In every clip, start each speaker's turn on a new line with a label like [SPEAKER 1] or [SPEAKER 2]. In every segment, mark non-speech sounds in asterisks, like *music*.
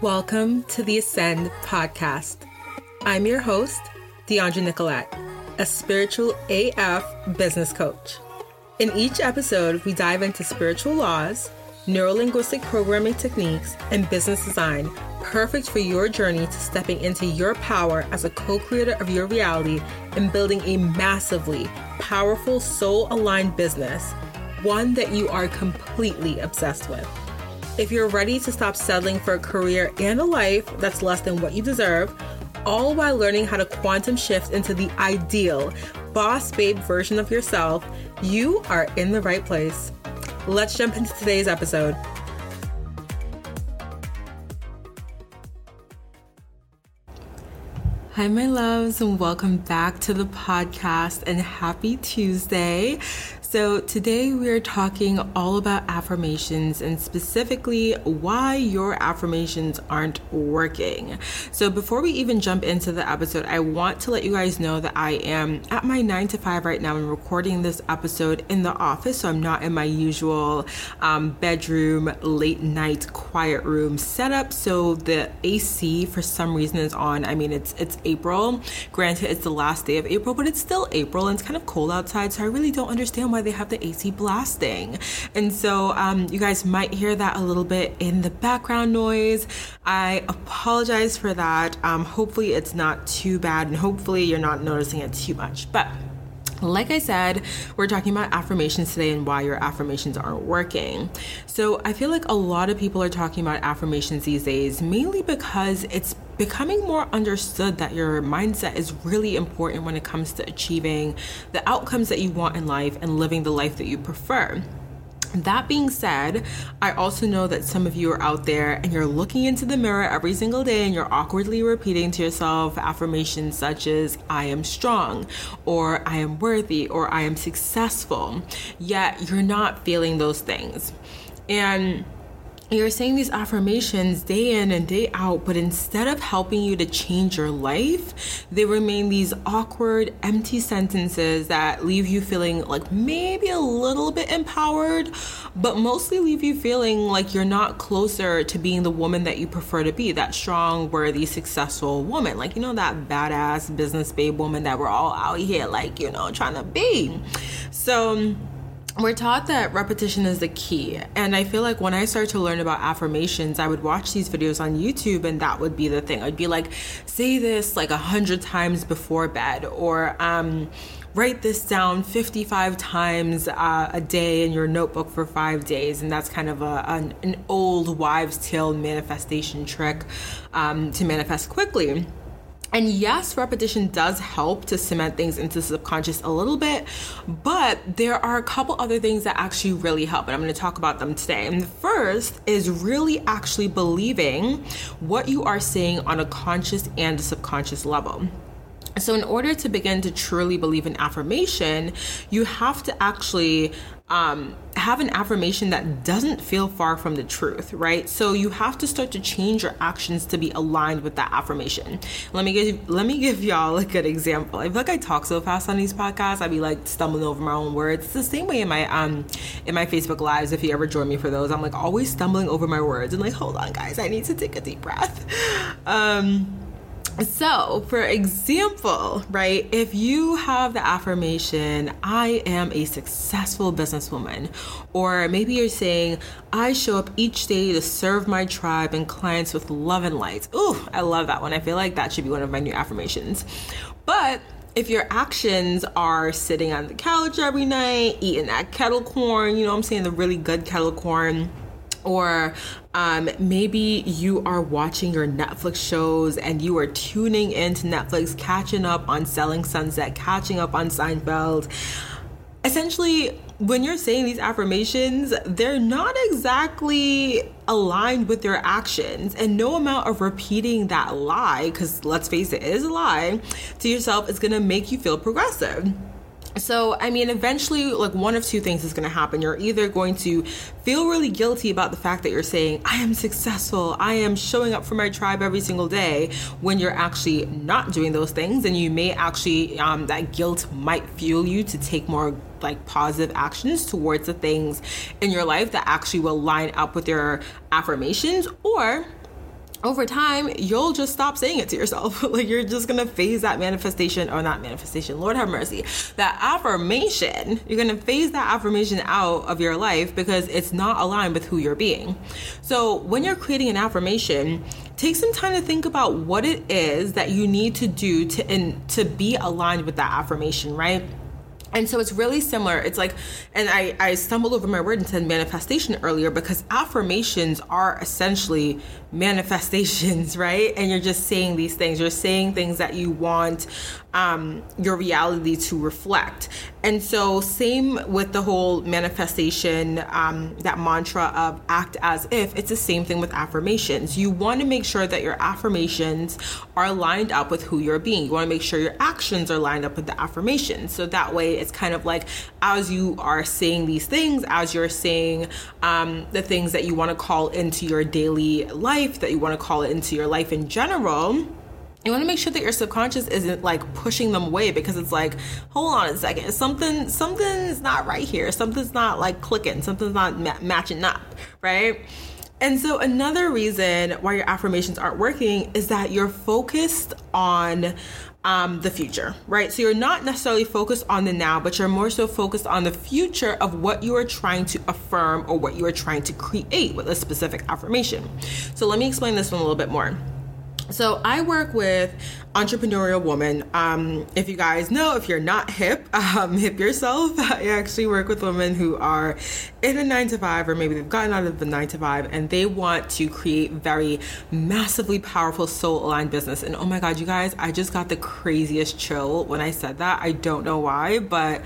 [SPEAKER 1] Welcome to the Ascend podcast. I'm your host, Dheandra Nicolette, a spiritual AF business coach. In each episode, we dive into spiritual laws, neurolinguistic programming techniques, and business design, perfect for your journey to stepping into your power as a co creator of your reality and building a massively powerful, soul aligned business, one that you are completely obsessed with. If you're ready to stop settling for a career and a life that's less than what you deserve, all while learning how to quantum shift into the ideal boss babe version of yourself, you are in the right place. Let's jump into today's episode. Hi, my loves, and welcome back to the podcast and happy Tuesday. So, today we are talking all about affirmations and specifically why your affirmations aren't working. So, before we even jump into the episode, I want to let you guys know that I am at my nine to five right now and recording this episode in the office. So, I'm not in my usual um, bedroom, late night, quiet room setup. So, the AC for some reason is on. I mean, it's it's April. Granted, it's the last day of April, but it's still April and it's kind of cold outside. So, I really don't understand why they have the AC blasting. And so um, you guys might hear that a little bit in the background noise. I apologize for that. Um, hopefully, it's not too bad, and hopefully, you're not noticing it too much. But like I said, we're talking about affirmations today and why your affirmations aren't working. So, I feel like a lot of people are talking about affirmations these days mainly because it's becoming more understood that your mindset is really important when it comes to achieving the outcomes that you want in life and living the life that you prefer. That being said, I also know that some of you are out there and you're looking into the mirror every single day and you're awkwardly repeating to yourself affirmations such as, I am strong, or I am worthy, or I am successful, yet you're not feeling those things. And you're saying these affirmations day in and day out, but instead of helping you to change your life, they remain these awkward, empty sentences that leave you feeling like maybe a little bit empowered, but mostly leave you feeling like you're not closer to being the woman that you prefer to be that strong, worthy, successful woman. Like, you know, that badass business babe woman that we're all out here, like, you know, trying to be. So, we're taught that repetition is the key. And I feel like when I started to learn about affirmations, I would watch these videos on YouTube and that would be the thing. I'd be like, say this like a hundred times before bed, or um, write this down 55 times uh, a day in your notebook for five days. And that's kind of a, an, an old wives' tale manifestation trick um, to manifest quickly. And yes, repetition does help to cement things into the subconscious a little bit, but there are a couple other things that actually really help, and I'm going to talk about them today. And the first is really actually believing what you are saying on a conscious and a subconscious level. So, in order to begin to truly believe in affirmation, you have to actually um, have an affirmation that doesn't feel far from the truth, right? So you have to start to change your actions to be aligned with that affirmation. Let me give let me give y'all a good example. I feel like I talk so fast on these podcasts, I'd be like stumbling over my own words. It's the same way in my um in my Facebook lives. If you ever join me for those, I'm like always stumbling over my words and like, hold on, guys, I need to take a deep breath. Um so, for example, right, if you have the affirmation, I am a successful businesswoman, or maybe you're saying, I show up each day to serve my tribe and clients with love and light. Ooh, I love that one. I feel like that should be one of my new affirmations. But if your actions are sitting on the couch every night, eating that kettle corn, you know I'm saying, the really good kettle corn, or um, maybe you are watching your Netflix shows and you are tuning into Netflix, catching up on Selling Sunset, catching up on Seinfeld. Essentially, when you're saying these affirmations, they're not exactly aligned with your actions. And no amount of repeating that lie, because let's face it, it is a lie, to yourself is gonna make you feel progressive. So, I mean, eventually, like one of two things is going to happen. You're either going to feel really guilty about the fact that you're saying, I am successful, I am showing up for my tribe every single day, when you're actually not doing those things. And you may actually, um, that guilt might fuel you to take more like positive actions towards the things in your life that actually will line up with your affirmations. Or, over time, you'll just stop saying it to yourself. *laughs* like you're just gonna phase that manifestation, or not manifestation, Lord have mercy, that affirmation, you're gonna phase that affirmation out of your life because it's not aligned with who you're being. So when you're creating an affirmation, take some time to think about what it is that you need to do to to be aligned with that affirmation, right? And so it's really similar. It's like, and I, I stumbled over my word and said manifestation earlier because affirmations are essentially manifestations, *laughs* right? And you're just saying these things. You're saying things that you want um, your reality to reflect. And so, same with the whole manifestation, um, that mantra of act as if, it's the same thing with affirmations. You want to make sure that your affirmations are lined up with who you're being. You want to make sure your actions are lined up with the affirmations. So that way, it's kind of like as you are saying these things, as you're saying um, the things that you want to call into your daily life, that you want to call into your life in general you want to make sure that your subconscious isn't like pushing them away because it's like hold on a second something something's not right here something's not like clicking something's not ma- matching up right and so another reason why your affirmations aren't working is that you're focused on um, the future, right? So you're not necessarily focused on the now, but you're more so focused on the future of what you are trying to affirm or what you are trying to create with a specific affirmation. So let me explain this one a little bit more. So I work with entrepreneurial women. Um, if you guys know, if you're not hip, *laughs* um, hip yourself. *laughs* I actually work with women who are in a nine to five, or maybe they've gotten out of the nine to five, and they want to create very massively powerful soul aligned business. And oh my God, you guys, I just got the craziest chill when I said that. I don't know why, but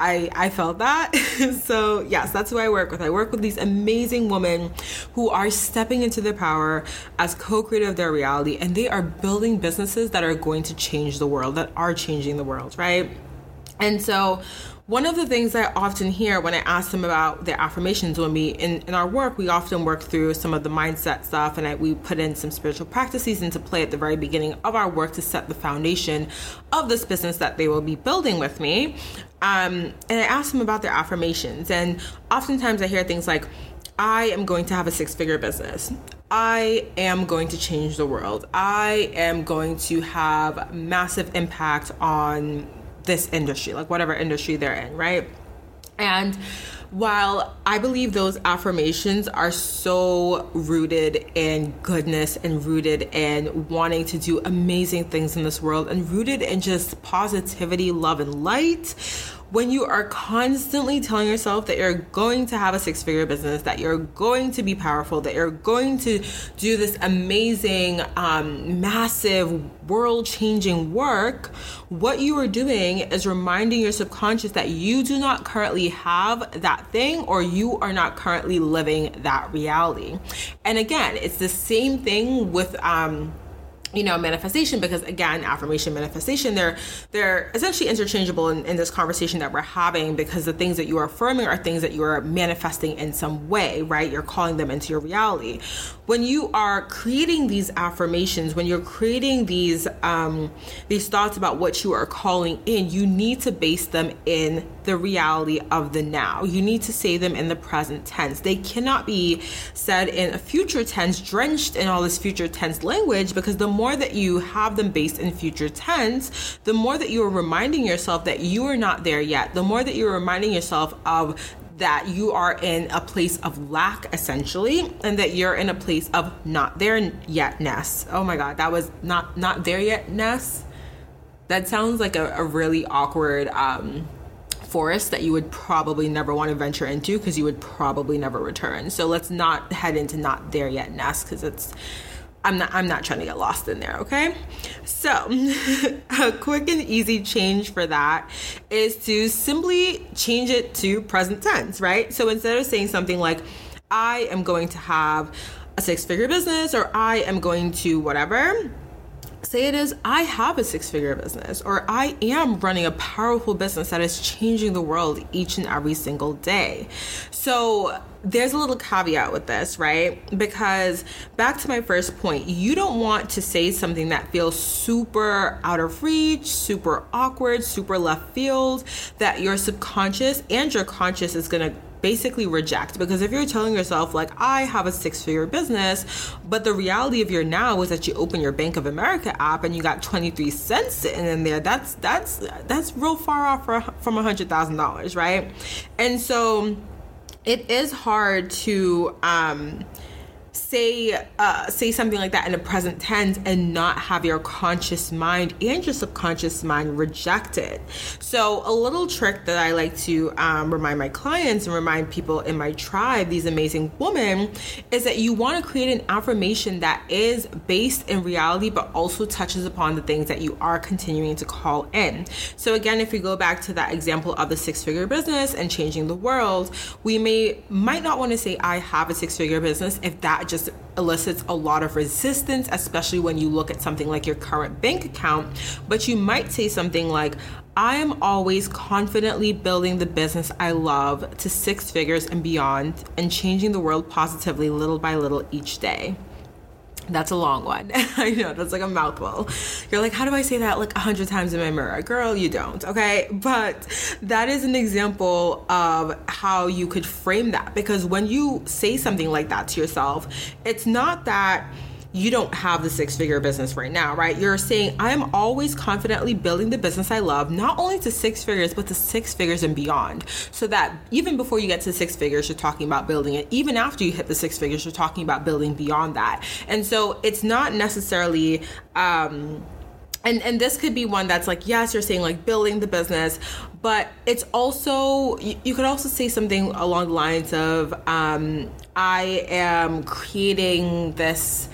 [SPEAKER 1] I, I felt that. *laughs* so, yes, that's who I work with. I work with these amazing women who are stepping into their power as co creator of their reality, and they are building businesses that are going to change the world, that are changing the world, right? And so, one of the things I often hear when I ask them about their affirmations, when we in, in our work, we often work through some of the mindset stuff, and I, we put in some spiritual practices into play at the very beginning of our work to set the foundation of this business that they will be building with me. Um, and I ask them about their affirmations, and oftentimes I hear things like, "I am going to have a six-figure business." I am going to change the world. I am going to have massive impact on this industry, like whatever industry they're in, right? And while I believe those affirmations are so rooted in goodness and rooted in wanting to do amazing things in this world and rooted in just positivity, love, and light, when you are constantly telling yourself that you're going to have a six figure business, that you're going to be powerful, that you're going to do this amazing, um, massive, world changing work, what you are doing is reminding your subconscious that you do not currently have that thing or you are not currently living that reality. And again, it's the same thing with, um, you know manifestation because again affirmation manifestation they're they're essentially interchangeable in, in, this conversation that we're having because the things that you are affirming are things that you are manifesting in some way right? You're calling them into your reality. When you are creating these affirmations when you're creating these um these thoughts about what you are calling in you need to base them in the reality of the now. You need to say them in the present tense. They cannot be said in a future tense drenched in all this future tense language because the more that you have them based in future tense, the more that you are reminding yourself that you are not there yet, the more that you're reminding yourself of that you are in a place of lack essentially and that you're in a place of not there yetness oh my god that was not not there yetness that sounds like a, a really awkward um, forest that you would probably never want to venture into because you would probably never return so let's not head into not there yet nest because it's I'm not I'm not trying to get lost in there, okay? So, *laughs* a quick and easy change for that is to simply change it to present tense, right? So instead of saying something like I am going to have a six-figure business or I am going to whatever, say it is I have a six figure business or I am running a powerful business that is changing the world each and every single day. So there's a little caveat with this, right? Because back to my first point, you don't want to say something that feels super out of reach, super awkward, super left field, that your subconscious and your conscious is going to basically reject. Because if you're telling yourself like I have a six figure business but the reality of your now is that you open your Bank of America app and you got 23 cents sitting in there that's that's that's real far off for, from a hundred thousand dollars right? And so it is hard to um say uh, say something like that in a present tense and not have your conscious mind and your subconscious mind reject it. So a little trick that I like to um, remind my clients and remind people in my tribe, these amazing women, is that you want to create an affirmation that is based in reality but also touches upon the things that you are continuing to call in. So again, if we go back to that example of the six-figure business and changing the world, we may might not want to say I have a six-figure business if that just elicits a lot of resistance, especially when you look at something like your current bank account. But you might say something like, I am always confidently building the business I love to six figures and beyond and changing the world positively little by little each day. That's a long one. *laughs* I know, that's like a mouthful. You're like, how do I say that like a hundred times in my mirror? Girl, you don't, okay? But that is an example of how you could frame that because when you say something like that to yourself, it's not that you don't have the six figure business right now, right? You're saying, I am always confidently building the business I love, not only to six figures, but to six figures and beyond. So that even before you get to six figures, you're talking about building it. Even after you hit the six figures, you're talking about building beyond that. And so it's not necessarily, um, and and this could be one that's like yes you're saying like building the business but it's also you, you could also say something along the lines of um, i am creating this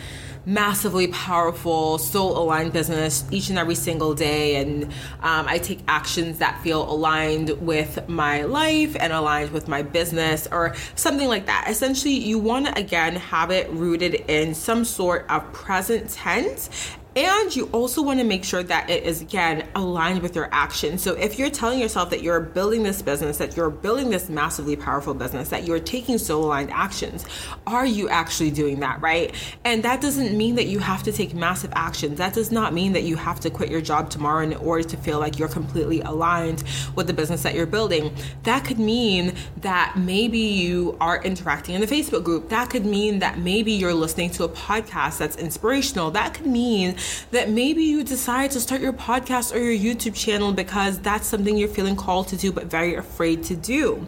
[SPEAKER 1] massively powerful, soul aligned business each and every single day. And um, I take actions that feel aligned with my life and aligned with my business or something like that. Essentially, you want to again have it rooted in some sort of present tense and you also want to make sure that it is, again, aligned with your action. So if you're telling yourself that you're building this business, that you're building this massively powerful business, that you're taking soul aligned actions, are you actually doing that, right? And that doesn't mean that you have to take massive actions. That does not mean that you have to quit your job tomorrow in order to feel like you're completely aligned with the business that you're building. That could mean that maybe you are interacting in the Facebook group. That could mean that maybe you're listening to a podcast that's inspirational. That could mean that maybe you decide to start your podcast or your YouTube channel because that's something you're feeling called to do but very afraid to do.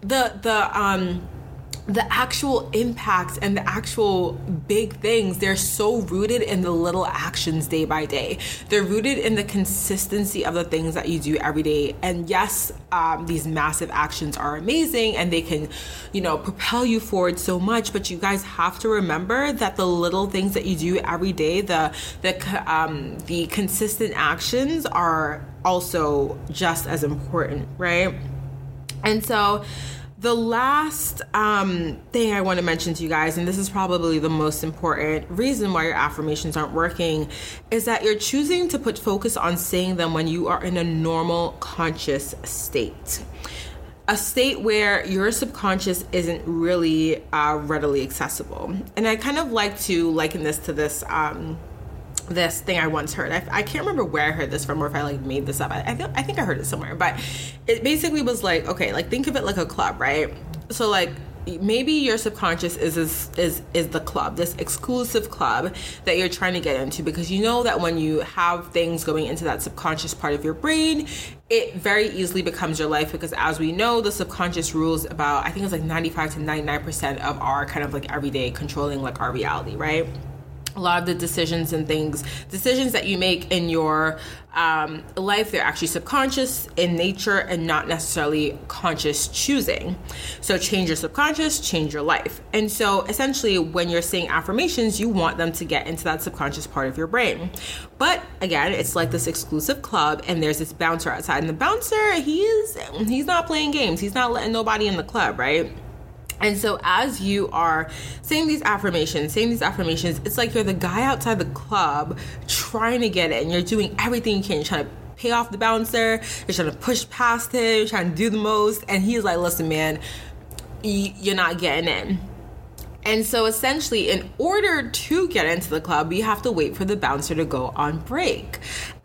[SPEAKER 1] The the um the actual impacts and the actual big things they're so rooted in the little actions day by day. They're rooted in the consistency of the things that you do every day. And yes um, these massive actions are amazing and they can you know propel you forward so much but you guys have to remember that the little things that you do every day the the um, the consistent actions are also just as important right? And so the last um, thing I want to mention to you guys, and this is probably the most important reason why your affirmations aren't working, is that you're choosing to put focus on saying them when you are in a normal conscious state. A state where your subconscious isn't really uh, readily accessible. And I kind of like to liken this to this. Um, this thing I once heard. I, I, can't remember where I heard this from or if I like made this up. I, I, I think I heard it somewhere, but it basically was like, okay, like think of it like a club, right? So like maybe your subconscious is, is is is the club this exclusive club that you're trying to get into because you know that when you have things going into that subconscious part of your brain it very easily becomes your life because as we know the subconscious rules about i think it's like 95 to 99% of our kind of like everyday controlling like our reality right a lot of the decisions and things, decisions that you make in your um, life, they're actually subconscious in nature and not necessarily conscious choosing. So, change your subconscious, change your life. And so, essentially, when you're saying affirmations, you want them to get into that subconscious part of your brain. But again, it's like this exclusive club, and there's this bouncer outside, and the bouncer, he's he's not playing games. He's not letting nobody in the club, right? And so, as you are saying these affirmations, saying these affirmations, it's like you're the guy outside the club trying to get it, and you're doing everything you can. You're trying to pay off the bouncer, you're trying to push past him, you're trying to do the most. And he's like, listen, man, you're not getting in. And so essentially, in order to get into the club, you have to wait for the bouncer to go on break.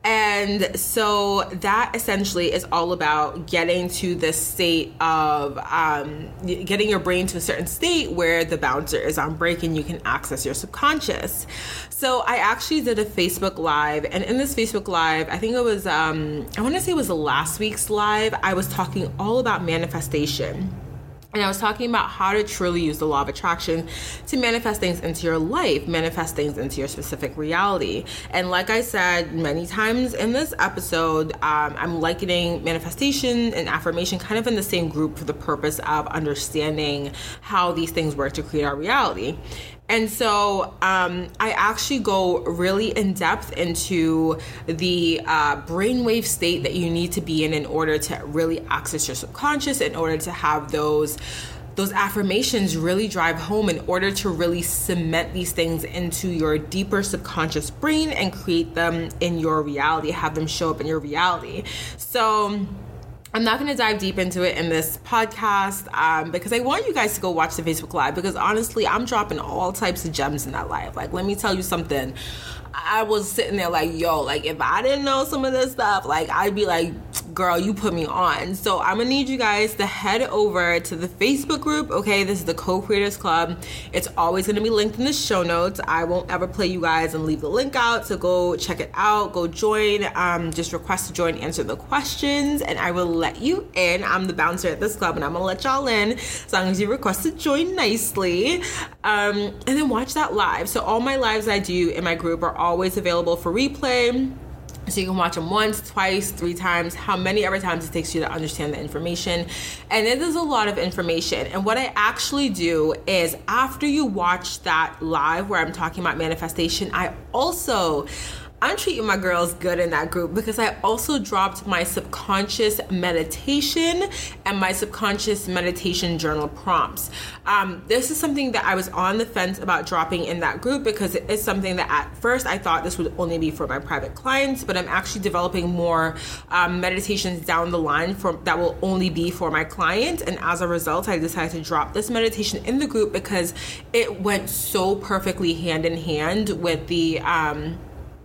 [SPEAKER 1] And so that essentially is all about getting to the state of um, getting your brain to a certain state where the bouncer is on break and you can access your subconscious. So I actually did a Facebook Live, and in this Facebook Live, I think it was, um, I want to say it was last week's live, I was talking all about manifestation. And I was talking about how to truly use the law of attraction to manifest things into your life, manifest things into your specific reality. And like I said many times in this episode, um, I'm likening manifestation and affirmation kind of in the same group for the purpose of understanding how these things work to create our reality. And so um, I actually go really in depth into the uh, brainwave state that you need to be in in order to really access your subconscious, in order to have those those affirmations really drive home in order to really cement these things into your deeper subconscious brain and create them in your reality, have them show up in your reality. So I'm not going to dive deep into it in this podcast um, because I want you guys to go watch the Facebook Live because honestly, I'm dropping all types of gems in that live. Like, let me tell you something. I was sitting there like, yo, like if I didn't know some of this stuff, like I'd be like, girl, you put me on. So I'm gonna need you guys to head over to the Facebook group. Okay, this is the Co-Creators Club. It's always gonna be linked in the show notes. I won't ever play you guys and leave the link out. So go check it out. Go join. Um, just request to join, answer the questions, and I will let you in. I'm the bouncer at this club, and I'm gonna let y'all in as long as you request to join nicely. Um, and then watch that live. So all my lives I do in my group are always available for replay. So you can watch them once, twice, three times, how many ever times it takes you to understand the information. And it is a lot of information. And what I actually do is after you watch that live where I'm talking about manifestation, I also I'm treating my girls good in that group because I also dropped my subconscious meditation and my subconscious meditation journal prompts. Um, this is something that I was on the fence about dropping in that group because it is something that at first I thought this would only be for my private clients, but I'm actually developing more um, meditations down the line for that will only be for my clients. And as a result, I decided to drop this meditation in the group because it went so perfectly hand in hand with the um,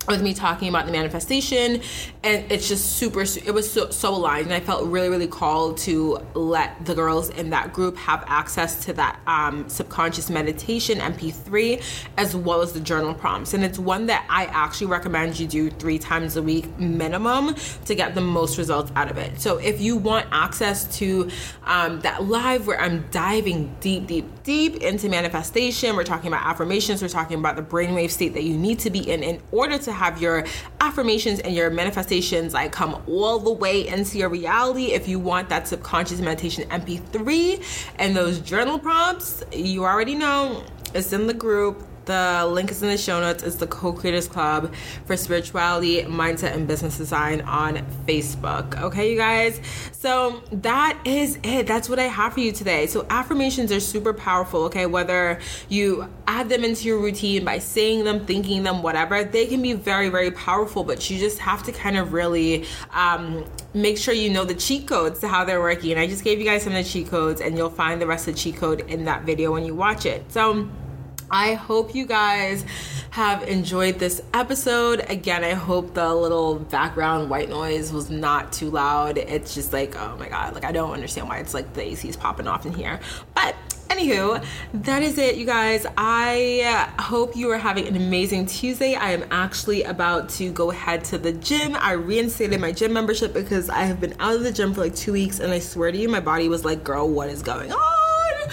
[SPEAKER 1] with me talking about the manifestation and it's just super it was so, so aligned and i felt really really called to let the girls in that group have access to that um, subconscious meditation mp3 as well as the journal prompts. And it's one that i actually recommend you do three times a week minimum to get the most results out of it. So if you want access to um, that live where i'm diving deep deep deep into manifestation we're talking about affirmations we're talking about the brainwave state that you need to be in in order to have your affirmations and your manifestations like come all the way into your reality. If you want that subconscious meditation MP3 and those journal prompts, you already know it's in the group the link is in the show notes. It's the Co Creators Club for Spirituality, Mindset, and Business Design on Facebook. Okay, you guys? So that is it. That's what I have for you today. So affirmations are super powerful, okay? Whether you add them into your routine by saying them, thinking them, whatever, they can be very, very powerful, but you just have to kind of really um, make sure you know the cheat codes to how they're working. And I just gave you guys some of the cheat codes, and you'll find the rest of the cheat code in that video when you watch it. So, I hope you guys have enjoyed this episode. Again, I hope the little background white noise was not too loud. It's just like, oh my god, like I don't understand why it's like the AC is popping off in here. But anywho, that is it, you guys. I hope you are having an amazing Tuesday. I am actually about to go head to the gym. I reinstated my gym membership because I have been out of the gym for like two weeks, and I swear to you, my body was like, girl, what is going on?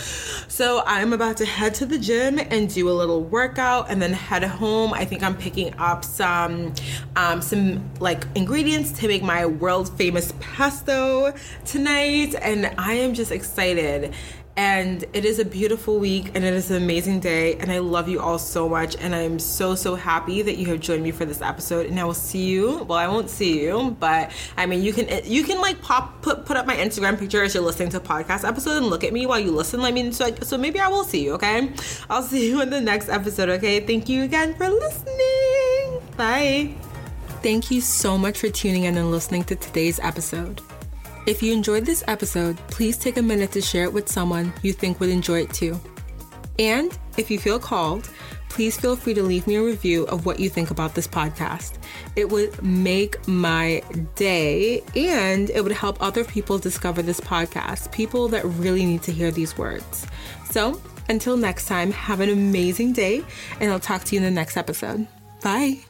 [SPEAKER 1] So I'm about to head to the gym and do a little workout and then head home. I think I'm picking up some um, some like ingredients to make my world famous pesto tonight and I am just excited. And it is a beautiful week and it is an amazing day. And I love you all so much. And I'm so, so happy that you have joined me for this episode. And I will see you. Well, I won't see you, but I mean, you can, you can like pop, put, put up my Instagram picture as you're listening to a podcast episode and look at me while you listen. I mean, so, so maybe I will see you, okay? I'll see you in the next episode, okay? Thank you again for listening. Bye. Thank you so much for tuning in and listening to today's episode. If you enjoyed this episode, please take a minute to share it with someone you think would enjoy it too. And if you feel called, please feel free to leave me a review of what you think about this podcast. It would make my day and it would help other people discover this podcast, people that really need to hear these words. So, until next time, have an amazing day, and I'll talk to you in the next episode. Bye.